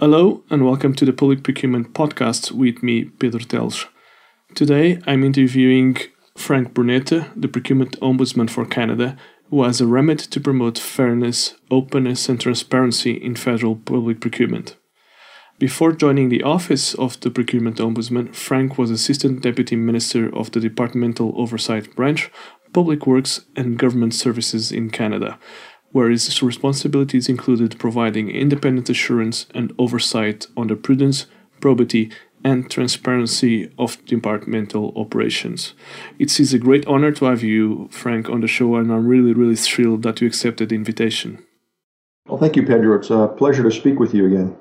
Hello and welcome to the Public Procurement Podcast with me, Pedro Telles. Today I'm interviewing Frank Brunetta, the Procurement Ombudsman for Canada, who has a remit to promote fairness, openness, and transparency in federal public procurement. Before joining the office of the Procurement Ombudsman, Frank was Assistant Deputy Minister of the Departmental Oversight Branch, Public Works and Government Services in Canada, where its responsibilities included providing independent assurance and oversight on the prudence, probity, and transparency of departmental operations. It is a great honor to have you, Frank, on the show, and I'm really, really thrilled that you accepted the invitation. Well, thank you, Pedro. It's a pleasure to speak with you again.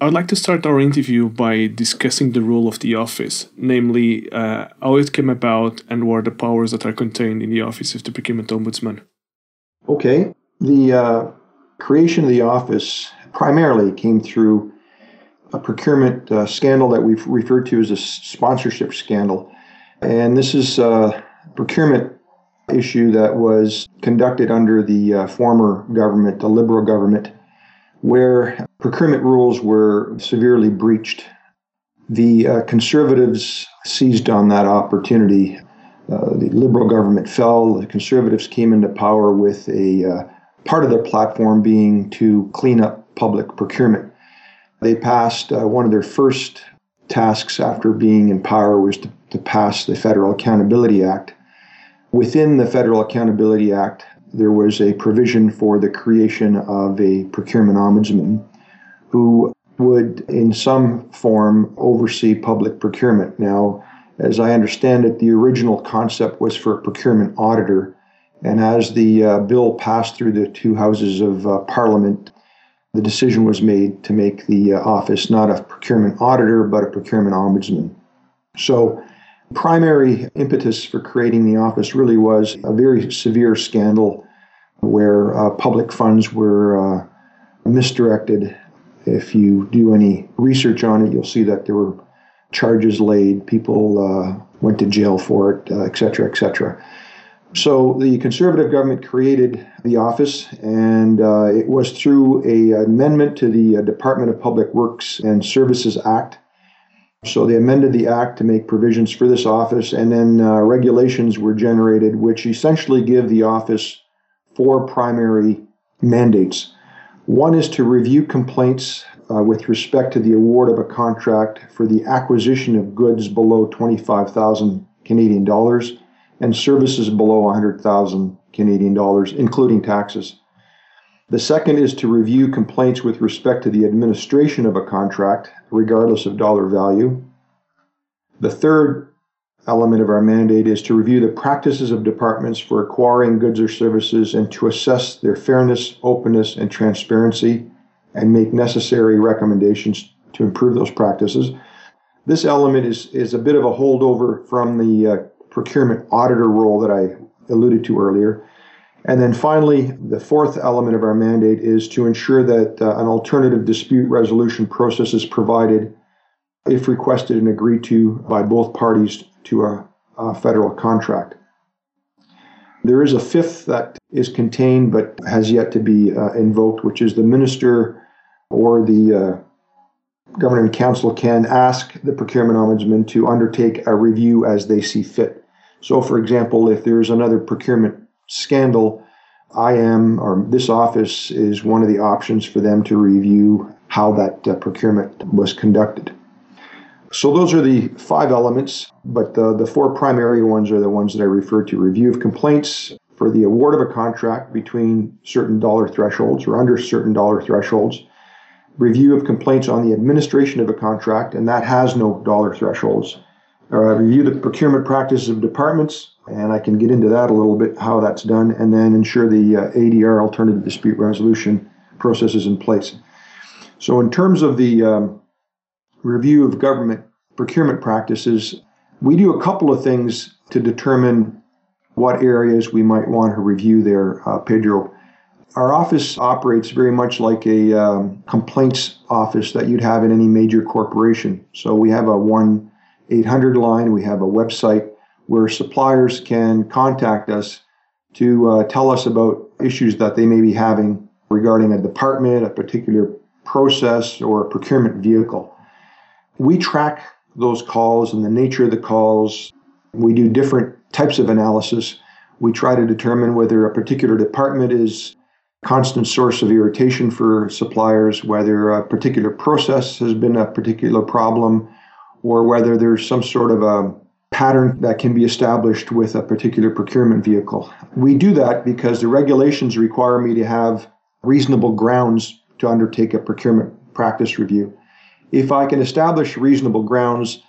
I'd like to start our interview by discussing the role of the office, namely uh, how it came about and what are the powers that are contained in the office of the Procurement Ombudsman. Okay. The uh, creation of the office primarily came through a procurement uh, scandal that we've referred to as a sponsorship scandal. And this is a procurement issue that was conducted under the uh, former government, the Liberal government, where procurement rules were severely breached. The uh, Conservatives seized on that opportunity. Uh, the Liberal government fell. The Conservatives came into power with a uh, part of their platform being to clean up public procurement. They passed uh, one of their first tasks after being in power was to, to pass the Federal Accountability Act. Within the Federal Accountability Act, there was a provision for the creation of a procurement ombudsman who would, in some form, oversee public procurement. Now, as I understand it, the original concept was for a procurement auditor and as the uh, bill passed through the two houses of uh, Parliament, the decision was made to make the uh, office not a procurement auditor, but a procurement ombudsman. So, the primary impetus for creating the office really was a very severe scandal where uh, public funds were uh, misdirected. If you do any research on it, you'll see that there were charges laid, people uh, went to jail for it, et cetera, et cetera. So the conservative government created the office, and uh, it was through a amendment to the uh, Department of Public Works and Services Act. So they amended the act to make provisions for this office, and then uh, regulations were generated, which essentially give the office four primary mandates. One is to review complaints uh, with respect to the award of a contract for the acquisition of goods below 25,000 Canadian dollars and services below 100,000 Canadian dollars, including taxes. The second is to review complaints with respect to the administration of a contract, regardless of dollar value. The third element of our mandate is to review the practices of departments for acquiring goods or services and to assess their fairness, openness, and transparency and make necessary recommendations to improve those practices. This element is, is a bit of a holdover from the uh, procurement auditor role that I alluded to earlier. And then finally, the fourth element of our mandate is to ensure that uh, an alternative dispute resolution process is provided if requested and agreed to by both parties to a, a federal contract. There is a fifth that is contained but has yet to be uh, invoked, which is the minister or the uh, governing council can ask the procurement ombudsman to undertake a review as they see fit. So, for example, if there's another procurement scandal, I am, or this office is one of the options for them to review how that uh, procurement was conducted. So, those are the five elements, but the, the four primary ones are the ones that I referred to. Review of complaints for the award of a contract between certain dollar thresholds or under certain dollar thresholds, review of complaints on the administration of a contract, and that has no dollar thresholds review the procurement practices of departments, and I can get into that a little bit, how that's done, and then ensure the uh, ADR alternative dispute resolution process is in place. So, in terms of the um, review of government procurement practices, we do a couple of things to determine what areas we might want to review there, uh, Pedro. Our office operates very much like a um, complaints office that you'd have in any major corporation. So we have a one 800 line. We have a website where suppliers can contact us to uh, tell us about issues that they may be having regarding a department, a particular process or a procurement vehicle. We track those calls and the nature of the calls. We do different types of analysis. We try to determine whether a particular department is constant source of irritation for suppliers, whether a particular process has been a particular problem, or whether there's some sort of a pattern that can be established with a particular procurement vehicle. We do that because the regulations require me to have reasonable grounds to undertake a procurement practice review. If I can establish reasonable grounds,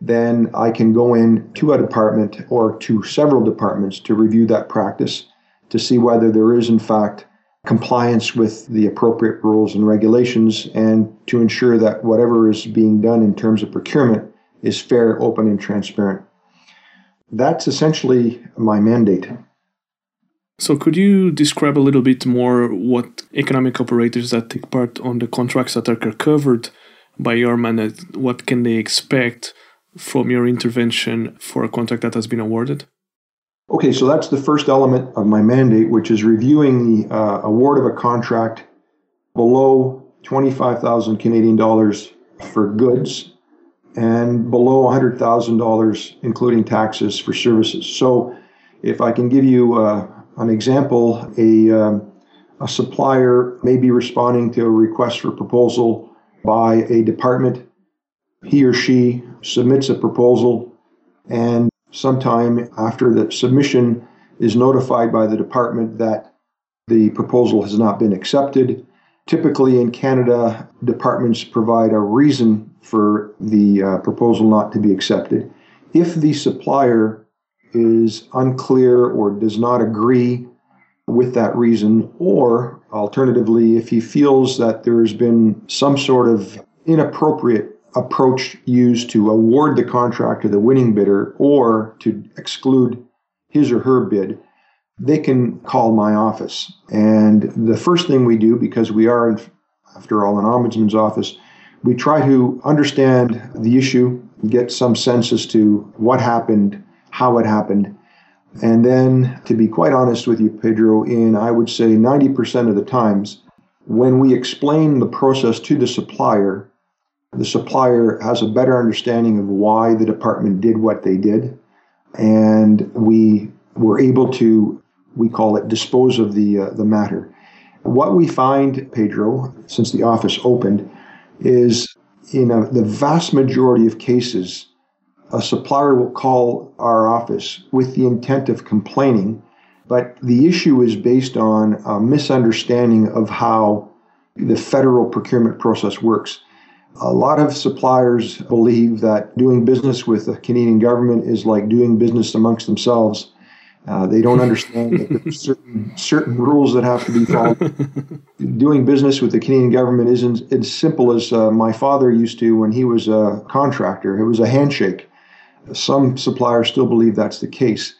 then I can go in to a department or to several departments to review that practice to see whether there is, in fact, compliance with the appropriate rules and regulations and to ensure that whatever is being done in terms of procurement is fair, open, and transparent. That's essentially my mandate. So, could you describe a little bit more what economic operators that take part on the contracts that are covered by your mandate, what can they expect from your intervention for a contract that has been awarded? Okay, so that's the first element of my mandate, which is reviewing the uh, award of a contract below 25,000 Canadian dollars for goods and below $100,000, including taxes for services. So, if I can give you uh, an example, a, um, a supplier may be responding to a request for proposal by a department. He or she submits a proposal, and sometime after the submission is notified by the department that the proposal has not been accepted. Typically in Canada, departments provide a reason for the uh, proposal not to be accepted. If the supplier is unclear or does not agree with that reason, or alternatively, if he feels that there has been some sort of inappropriate approach used to award the contract to the winning bidder or to exclude his or her bid, they can call my office. And the first thing we do, because we are, after all, an ombudsman's office, we try to understand the issue, get some sense as to what happened, how it happened. And then, to be quite honest with you, Pedro, in I would say 90% of the times, when we explain the process to the supplier, the supplier has a better understanding of why the department did what they did. And we were able to, we call it, dispose of the, uh, the matter. What we find, Pedro, since the office opened, is in a, the vast majority of cases, a supplier will call our office with the intent of complaining, but the issue is based on a misunderstanding of how the federal procurement process works. A lot of suppliers believe that doing business with the Canadian government is like doing business amongst themselves. Uh, they don't understand that there's certain, certain rules that have to be followed. doing business with the Canadian government isn't as simple as uh, my father used to when he was a contractor. It was a handshake. Some suppliers still believe that's the case.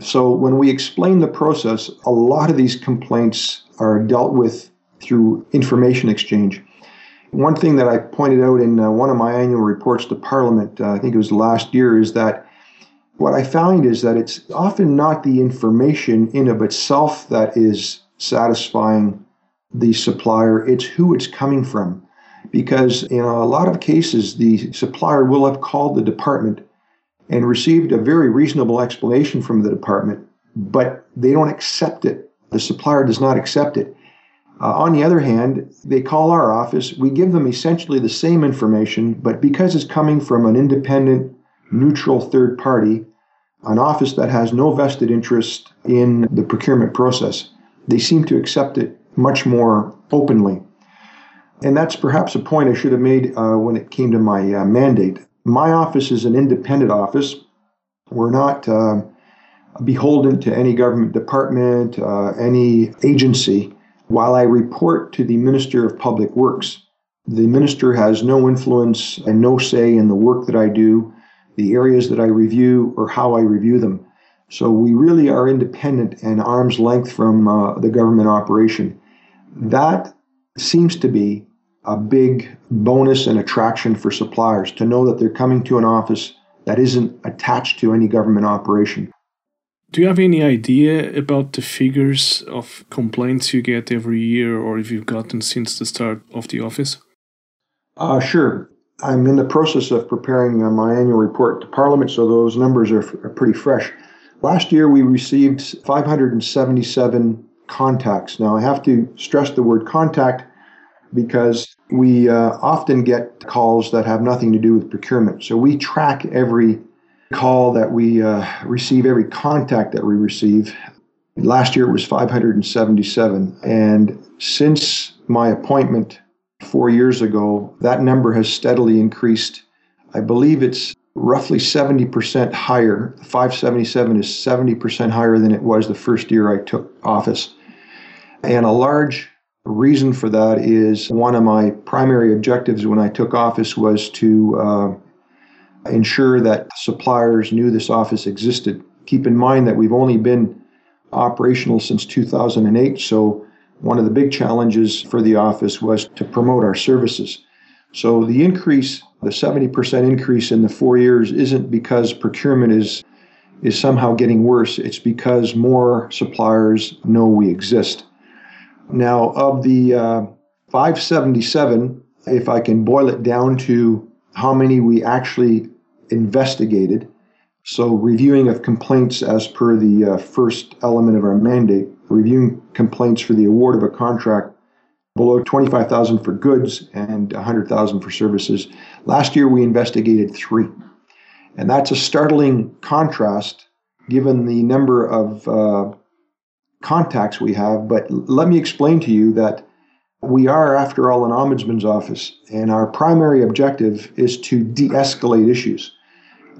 So when we explain the process, a lot of these complaints are dealt with through information exchange. One thing that I pointed out in uh, one of my annual reports to Parliament, uh, I think it was last year, is that what I found is that it's often not the information in of itself that is satisfying the supplier, it's who it's coming from. Because in a lot of cases, the supplier will have called the department and received a very reasonable explanation from the department, but they don't accept it. The supplier does not accept it. Uh, on the other hand, they call our office. We give them essentially the same information, but because it's coming from an independent, neutral third party, an office that has no vested interest in the procurement process, they seem to accept it much more openly. And that's perhaps a point I should have made uh, when it came to my uh, mandate. My office is an independent office. We're not uh, beholden to any government department, uh, any agency. While I report to the Minister of Public Works, the minister has no influence and no say in the work that I do, the areas that I review, or how I review them. So we really are independent and arm's length from uh, the government operation. That seems to be a big bonus and attraction for suppliers to know that they're coming to an office that isn't attached to any government operation. Do you have any idea about the figures of complaints you get every year or if you've gotten since the start of the office? Uh, sure. I'm in the process of preparing uh, my annual report to Parliament, so those numbers are, are pretty fresh. Last year, we received 577 contacts. Now, I have to stress the word contact because we uh, often get calls that have nothing to do with procurement. So we track every call that we uh, receive, every contact that we receive. Last year it was 577. And since my appointment four years ago, that number has steadily increased. I believe it's roughly 70% higher. 577 is 70% higher than it was the first year I took office. And a large reason for that is one of my primary objectives when I took office was to uh, ensure that suppliers knew this office existed. Keep in mind that we've only been operational since 2008, so one of the big challenges for the office was to promote our services. So the increase, the 70% increase in the four years, isn't because procurement is is somehow getting worse. It's because more suppliers know we exist. Now, of the uh, 577, if I can boil it down to how many we actually investigated. So, reviewing of complaints as per the uh, first element of our mandate, reviewing complaints for the award of a contract below 25,000 for goods and 100,000 for services. Last year we investigated 3. And that's a startling contrast given the number of uh, contacts we have, but let me explain to you that we are, after all, an ombudsman's office, and our primary objective is to de escalate issues.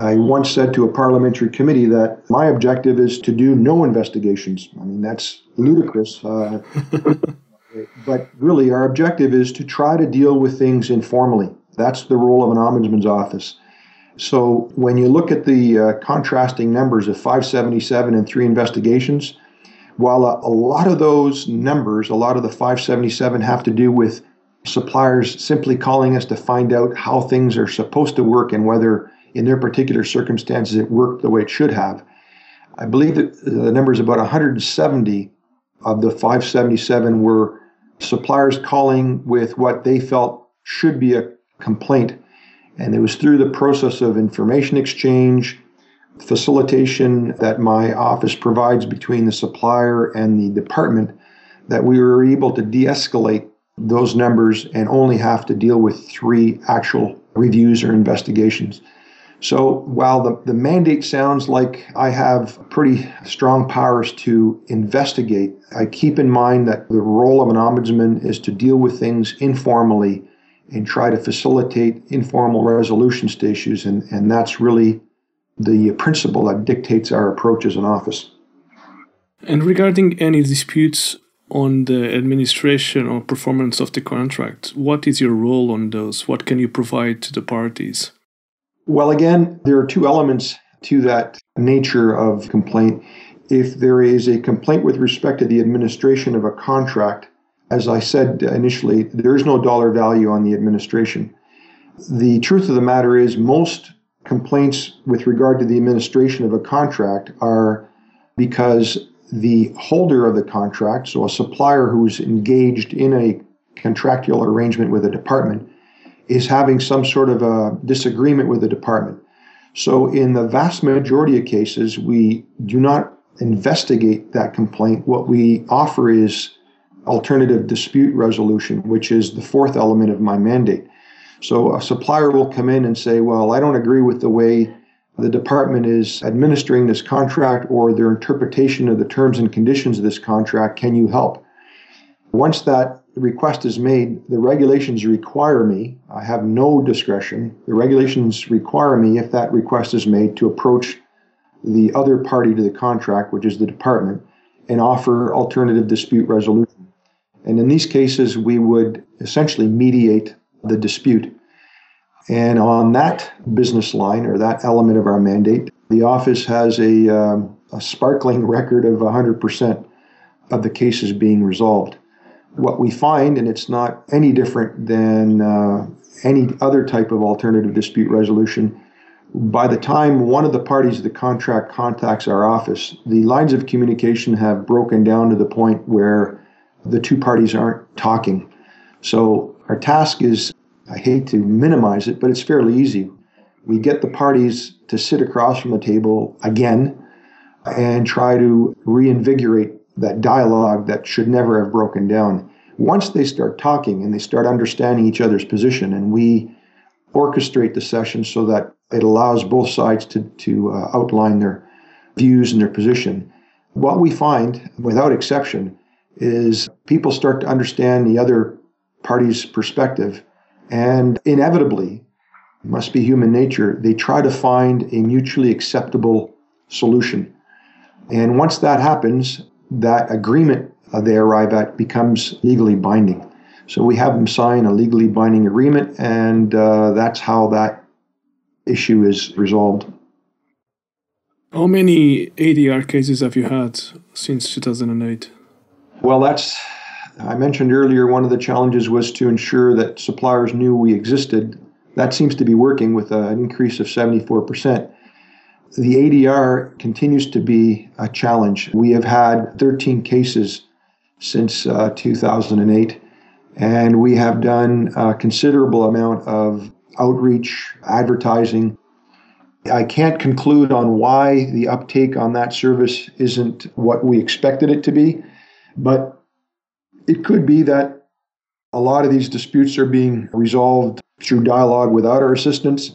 I once said to a parliamentary committee that my objective is to do no investigations. I mean, that's ludicrous. Uh, but really, our objective is to try to deal with things informally. That's the role of an ombudsman's office. So when you look at the uh, contrasting numbers of 577 and three investigations, while a, a lot of those numbers, a lot of the 577 have to do with suppliers simply calling us to find out how things are supposed to work and whether in their particular circumstances it worked the way it should have. I believe that the number is about 170 of the 577 were suppliers calling with what they felt should be a complaint. And it was through the process of information exchange, facilitation that my office provides between the supplier and the department that we were able to de escalate those numbers and only have to deal with three actual reviews or investigations. So while the, the mandate sounds like I have pretty strong powers to investigate, I keep in mind that the role of an ombudsman is to deal with things informally and try to facilitate informal resolutions to issues. And, and that's really the principle that dictates our approach as an office. And regarding any disputes on the administration or performance of the contract, what is your role on those? What can you provide to the parties? Well, again, there are two elements to that nature of complaint. If there is a complaint with respect to the administration of a contract, as I said initially, there is no dollar value on the administration. The truth of the matter is, most complaints with regard to the administration of a contract are because the holder of the contract, so a supplier who's engaged in a contractual arrangement with a department, is having some sort of a disagreement with the department. So, in the vast majority of cases, we do not investigate that complaint. What we offer is alternative dispute resolution, which is the fourth element of my mandate. So, a supplier will come in and say, Well, I don't agree with the way the department is administering this contract or their interpretation of the terms and conditions of this contract. Can you help? Once that request is made, the regulations require me, I have no discretion, the regulations require me, if that request is made, to approach the other party to the contract, which is the department, and offer alternative dispute resolution. And in these cases, we would essentially mediate the dispute. And on that business line or that element of our mandate, the office has a, um, a sparkling record of 100% of the cases being resolved what we find, and it's not any different than uh, any other type of alternative dispute resolution, by the time one of the parties of the contract contacts our office, the lines of communication have broken down to the point where the two parties aren't talking. So our task is I hate to minimize it, but it's fairly easy. We get the parties to sit across from the table again and try to reinvigorate that dialogue that should never have broken down. Once they start talking and they start understanding each other's position, and we orchestrate the session so that it allows both sides to, to uh, outline their views and their position. What we find, without exception, is people start to understand the other party's perspective, and inevitably, must be human nature, they try to find a mutually acceptable solution. And once that happens, that agreement they arrive at becomes legally binding. So we have them sign a legally binding agreement, and uh, that's how that issue is resolved. How many ADR cases have you had since 2008? Well, that's, I mentioned earlier, one of the challenges was to ensure that suppliers knew we existed. That seems to be working with an increase of 74%. The ADR continues to be a challenge. We have had 13 cases since uh, 2008, and we have done a considerable amount of outreach, advertising. I can't conclude on why the uptake on that service isn't what we expected it to be, but it could be that a lot of these disputes are being resolved through dialogue without our assistance.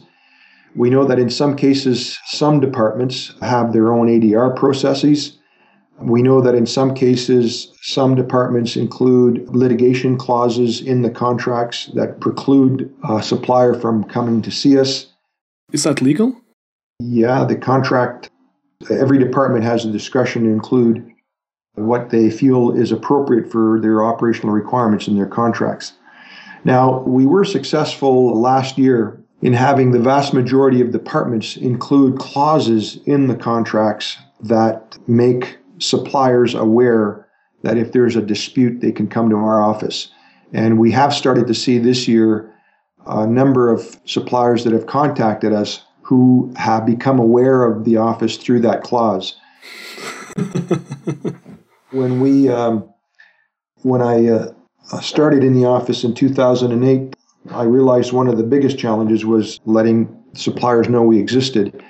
We know that in some cases, some departments have their own ADR processes. We know that in some cases, some departments include litigation clauses in the contracts that preclude a supplier from coming to see us. Is that legal? Yeah, the contract, every department has the discretion to include what they feel is appropriate for their operational requirements in their contracts. Now, we were successful last year in having the vast majority of departments include clauses in the contracts that make suppliers aware that if there's a dispute, they can come to our office. And we have started to see this year a number of suppliers that have contacted us who have become aware of the office through that clause. when we, um, when I uh, started in the office in 2008, I realized one of the biggest challenges was letting suppliers know we existed.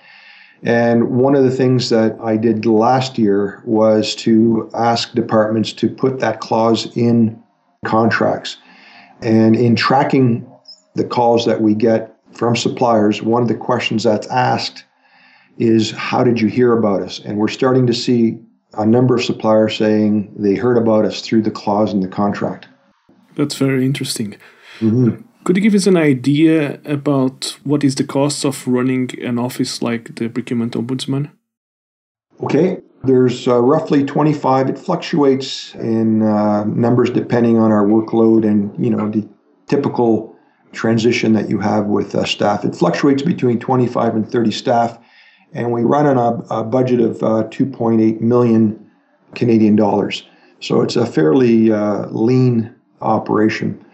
And one of the things that I did last year was to ask departments to put that clause in contracts. And in tracking the calls that we get from suppliers, one of the questions that's asked is, How did you hear about us? And we're starting to see a number of suppliers saying they heard about us through the clause in the contract. That's very interesting. Mm-hmm. Could you give us an idea about what is the cost of running an office like the Procurement Ombudsman? Okay, there's uh, roughly 25. It fluctuates in uh, numbers depending on our workload and you know the typical transition that you have with uh, staff. It fluctuates between 25 and 30 staff, and we run on a, a budget of uh, 2.8 million Canadian dollars. So it's a fairly uh, lean operation.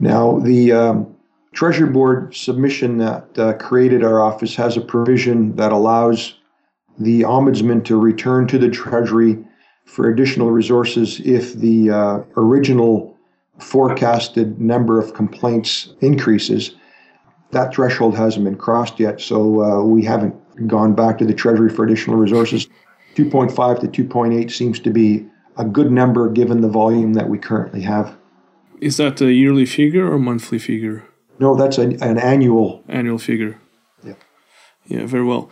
Now, the um, Treasury Board submission that uh, created our office has a provision that allows the Ombudsman to return to the Treasury for additional resources if the uh, original forecasted number of complaints increases. That threshold hasn't been crossed yet, so uh, we haven't gone back to the Treasury for additional resources. 2.5 to 2.8 seems to be a good number given the volume that we currently have. Is that a yearly figure or monthly figure? No, that's an, an annual annual figure. Yeah. Yeah, very well.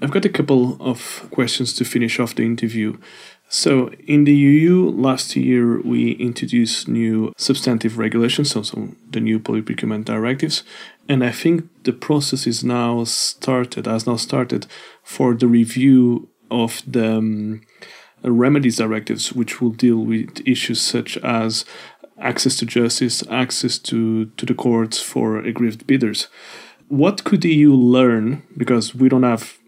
I've got a couple of questions to finish off the interview. So, in the EU last year, we introduced new substantive regulations, so, so the new public procurement directives, and I think the process is now started, has now started for the review of the um, remedies directives, which will deal with issues such as access to justice, access to, to the courts for aggrieved bidders. What could the EU learn? Because we don't have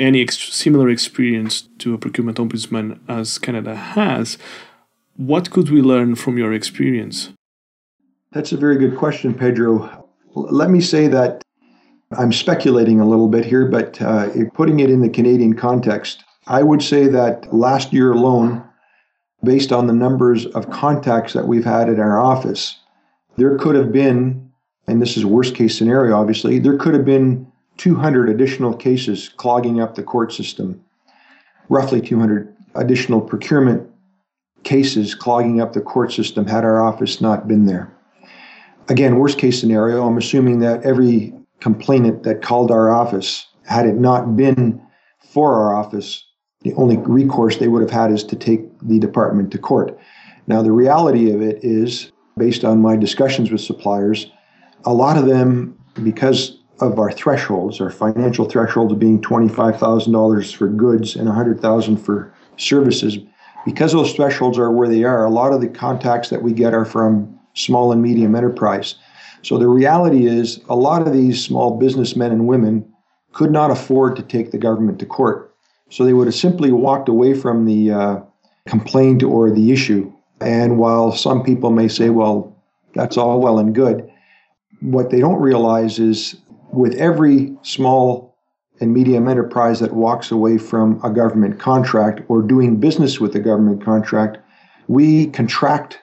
any ex- similar experience to a procurement ombudsman as Canada has. What could we learn from your experience? That's a very good question, Pedro. Let me say that I'm speculating a little bit here, but uh, putting it in the Canadian context, I would say that last year alone, based on the numbers of contacts that we've had at our office, there could have been, and this is worst case scenario, obviously, there could have been 200 additional cases clogging up the court system, roughly 200 additional procurement cases clogging up the court system had our office not been there. Again, worst case scenario, I'm assuming that every complainant that called our office, had it not been for our office, the only recourse they would have had is to take the department to court. Now, the reality of it is, based on my discussions with suppliers, a lot of them, because of our thresholds, our financial thresholds being $25,000 for goods and 100,000 for services, because those thresholds are where they are, a lot of the contacts that we get are from small and medium enterprise. So the reality is, a lot of these small businessmen and women could not afford to take the government to court. So they would have simply walked away from the uh, complaint or the issue. And while some people may say, well, that's all well and good, what they don't realize is with every small and medium enterprise that walks away from a government contract or doing business with a government contract, we contract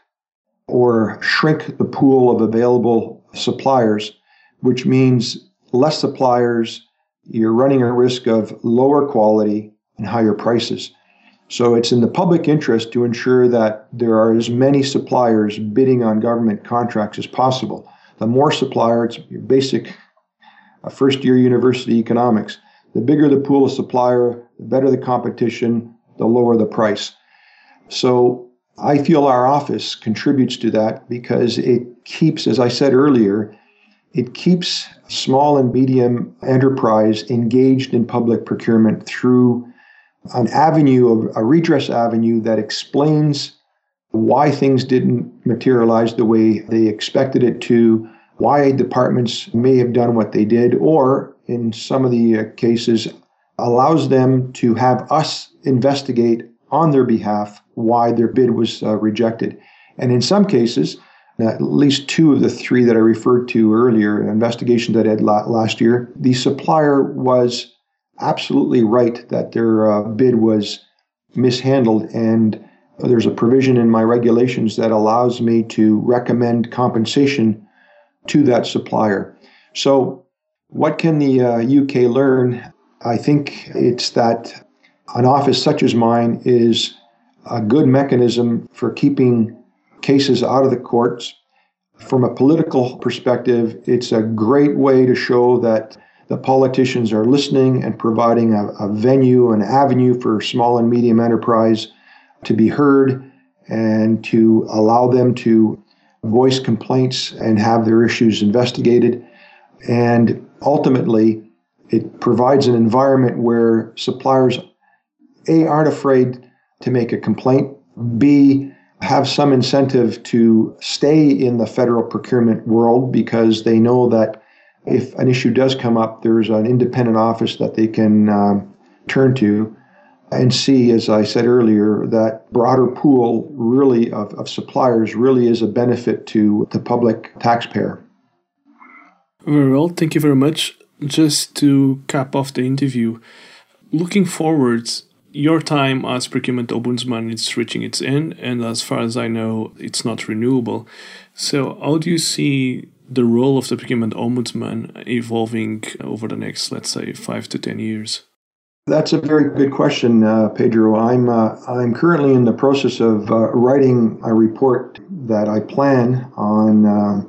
or shrink the pool of available suppliers, which means less suppliers, you're running a risk of lower quality and higher prices. So it's in the public interest to ensure that there are as many suppliers bidding on government contracts as possible. The more suppliers, your basic uh, first year university economics, the bigger the pool of supplier, the better the competition, the lower the price. So I feel our office contributes to that because it keeps, as I said earlier, it keeps small and medium enterprise engaged in public procurement through an avenue, of a redress avenue that explains why things didn't materialize the way they expected it to, why departments may have done what they did, or in some of the uh, cases, allows them to have us investigate on their behalf why their bid was uh, rejected. And in some cases, at least two of the three that I referred to earlier, investigations that I had last year, the supplier was absolutely right that their uh, bid was mishandled. And there's a provision in my regulations that allows me to recommend compensation to that supplier. So, what can the uh, UK learn? I think it's that an office such as mine is a good mechanism for keeping cases out of the courts. From a political perspective, it's a great way to show that the politicians are listening and providing a, a venue, an avenue for small and medium enterprise to be heard and to allow them to voice complaints and have their issues investigated. And ultimately, it provides an environment where suppliers a, aren't afraid to make a complaint, B, have some incentive to stay in the federal procurement world because they know that if an issue does come up, there's an independent office that they can um, turn to. And see, as I said earlier, that broader pool really of, of suppliers really is a benefit to the public taxpayer. Very well, thank you very much. Just to cap off the interview, looking forwards, your time as procurement ombudsman is reaching its end, and as far as I know, it's not renewable. So, how do you see the role of the procurement ombudsman evolving over the next, let's say, five to ten years? That's a very good question, uh, Pedro. I'm uh, I'm currently in the process of uh, writing a report that I plan on uh,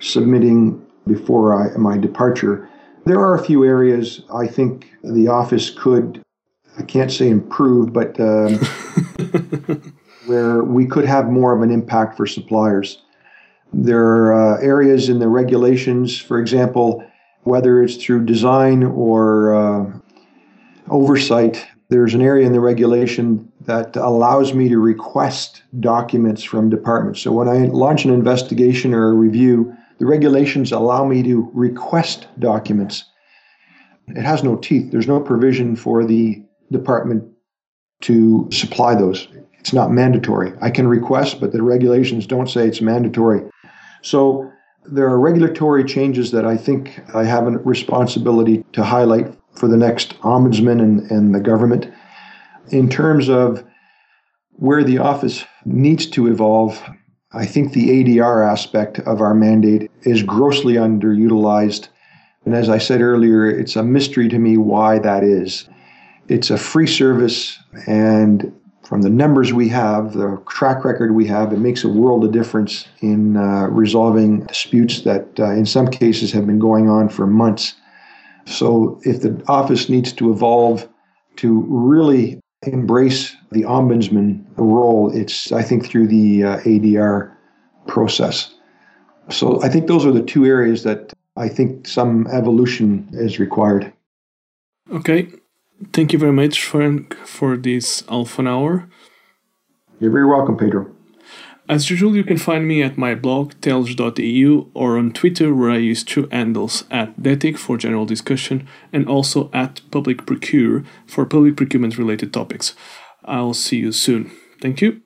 submitting before I, my departure. There are a few areas I think the office could I can't say improve, but um, where we could have more of an impact for suppliers. There are uh, areas in the regulations, for example, whether it's through design or uh, oversight, there's an area in the regulation that allows me to request documents from departments. So when I launch an investigation or a review, the regulations allow me to request documents. It has no teeth. There's no provision for the department to supply those. It's not mandatory. I can request, but the regulations don't say it's mandatory. So there are regulatory changes that I think I have a responsibility to highlight for the next ombudsman and, and the government. In terms of where the office needs to evolve, I think the ADR aspect of our mandate is grossly underutilized. And as I said earlier, it's a mystery to me why that is. It's a free service, and from the numbers we have, the track record we have, it makes a world of difference in uh, resolving disputes that, uh, in some cases, have been going on for months. So, if the office needs to evolve to really embrace the ombudsman role, it's, I think, through the uh, ADR process. So, I think those are the two areas that I think some evolution is required. Okay, Thank you very much, Frank, for this half an hour. You're very welcome, Pedro. As usual, you can find me at my blog, telles.eu, or on Twitter, where I use two handles at DETIC for general discussion and also at Public Procure for public procurement related topics. I'll see you soon. Thank you.